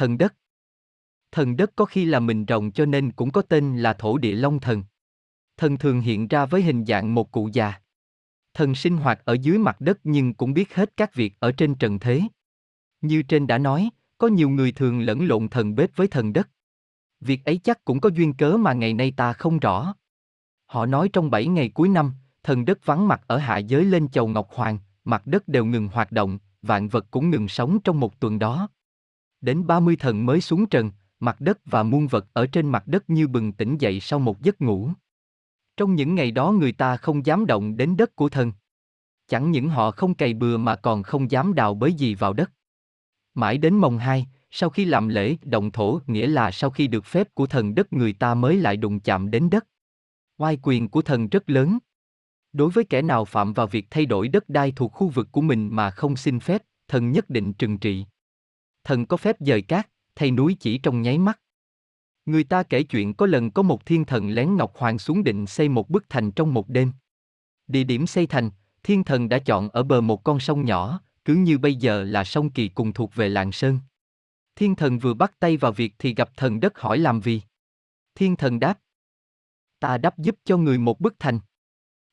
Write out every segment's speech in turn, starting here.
thần đất. Thần đất có khi là mình rồng cho nên cũng có tên là thổ địa long thần. Thần thường hiện ra với hình dạng một cụ già. Thần sinh hoạt ở dưới mặt đất nhưng cũng biết hết các việc ở trên trần thế. Như trên đã nói, có nhiều người thường lẫn lộn thần bếp với thần đất. Việc ấy chắc cũng có duyên cớ mà ngày nay ta không rõ. Họ nói trong 7 ngày cuối năm, thần đất vắng mặt ở hạ giới lên chầu Ngọc Hoàng, mặt đất đều ngừng hoạt động, vạn vật cũng ngừng sống trong một tuần đó. Đến 30 thần mới xuống trần, mặt đất và muôn vật ở trên mặt đất như bừng tỉnh dậy sau một giấc ngủ. Trong những ngày đó người ta không dám động đến đất của thần. Chẳng những họ không cày bừa mà còn không dám đào bới gì vào đất. Mãi đến mồng 2, sau khi làm lễ động thổ nghĩa là sau khi được phép của thần đất người ta mới lại đụng chạm đến đất. Oai quyền của thần rất lớn. Đối với kẻ nào phạm vào việc thay đổi đất đai thuộc khu vực của mình mà không xin phép, thần nhất định trừng trị. Thần có phép dời cát, thay núi chỉ trong nháy mắt. Người ta kể chuyện có lần có một thiên thần lén Ngọc Hoàng xuống định xây một bức thành trong một đêm. Địa điểm xây thành, thiên thần đã chọn ở bờ một con sông nhỏ, cứ như bây giờ là sông Kỳ cùng thuộc về Lạng Sơn. Thiên thần vừa bắt tay vào việc thì gặp thần đất hỏi làm gì. Thiên thần đáp. Ta đắp giúp cho người một bức thành.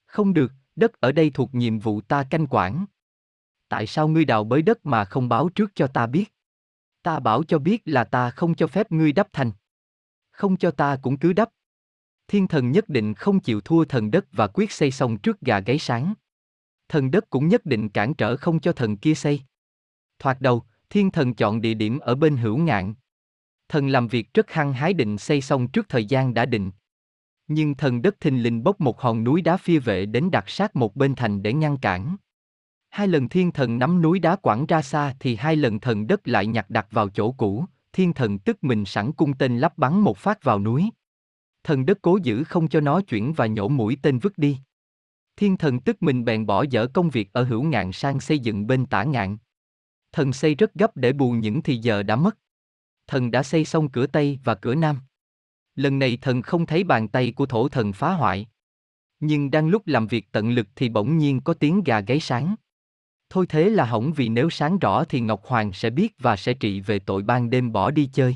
Không được, đất ở đây thuộc nhiệm vụ ta canh quản. Tại sao ngươi đào bới đất mà không báo trước cho ta biết? Ta bảo cho biết là ta không cho phép ngươi đắp thành. Không cho ta cũng cứ đắp. Thiên thần nhất định không chịu thua thần đất và quyết xây xong trước gà gáy sáng. Thần đất cũng nhất định cản trở không cho thần kia xây. Thoạt đầu, thiên thần chọn địa điểm ở bên hữu ngạn. Thần làm việc rất hăng hái định xây xong trước thời gian đã định. Nhưng thần đất thình lình bốc một hòn núi đá phi vệ đến đặt sát một bên thành để ngăn cản. Hai lần thiên thần nắm núi đá quẳng ra xa thì hai lần thần đất lại nhặt đặt vào chỗ cũ, thiên thần tức mình sẵn cung tên lắp bắn một phát vào núi. Thần đất cố giữ không cho nó chuyển và nhổ mũi tên vứt đi. Thiên thần tức mình bèn bỏ dở công việc ở hữu ngạn sang xây dựng bên tả ngạn. Thần xây rất gấp để bù những thì giờ đã mất. Thần đã xây xong cửa Tây và cửa Nam. Lần này thần không thấy bàn tay của thổ thần phá hoại. Nhưng đang lúc làm việc tận lực thì bỗng nhiên có tiếng gà gáy sáng. Thôi thế là hỏng vì nếu sáng rõ thì Ngọc Hoàng sẽ biết và sẽ trị về tội ban đêm bỏ đi chơi.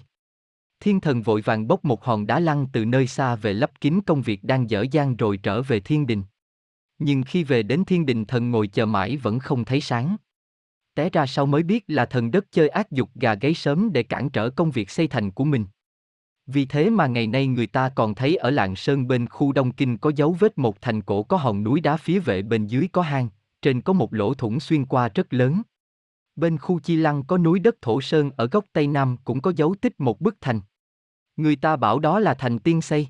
Thiên thần vội vàng bốc một hòn đá lăn từ nơi xa về lấp kín công việc đang dở dang rồi trở về thiên đình. Nhưng khi về đến thiên đình thần ngồi chờ mãi vẫn không thấy sáng. Té ra sau mới biết là thần đất chơi ác dục gà gáy sớm để cản trở công việc xây thành của mình. Vì thế mà ngày nay người ta còn thấy ở lạng sơn bên khu Đông Kinh có dấu vết một thành cổ có hòn núi đá phía vệ bên dưới có hang, trên có một lỗ thủng xuyên qua rất lớn. Bên khu Chi Lăng có núi đất thổ sơn ở góc Tây Nam cũng có dấu tích một bức thành. Người ta bảo đó là thành tiên xây.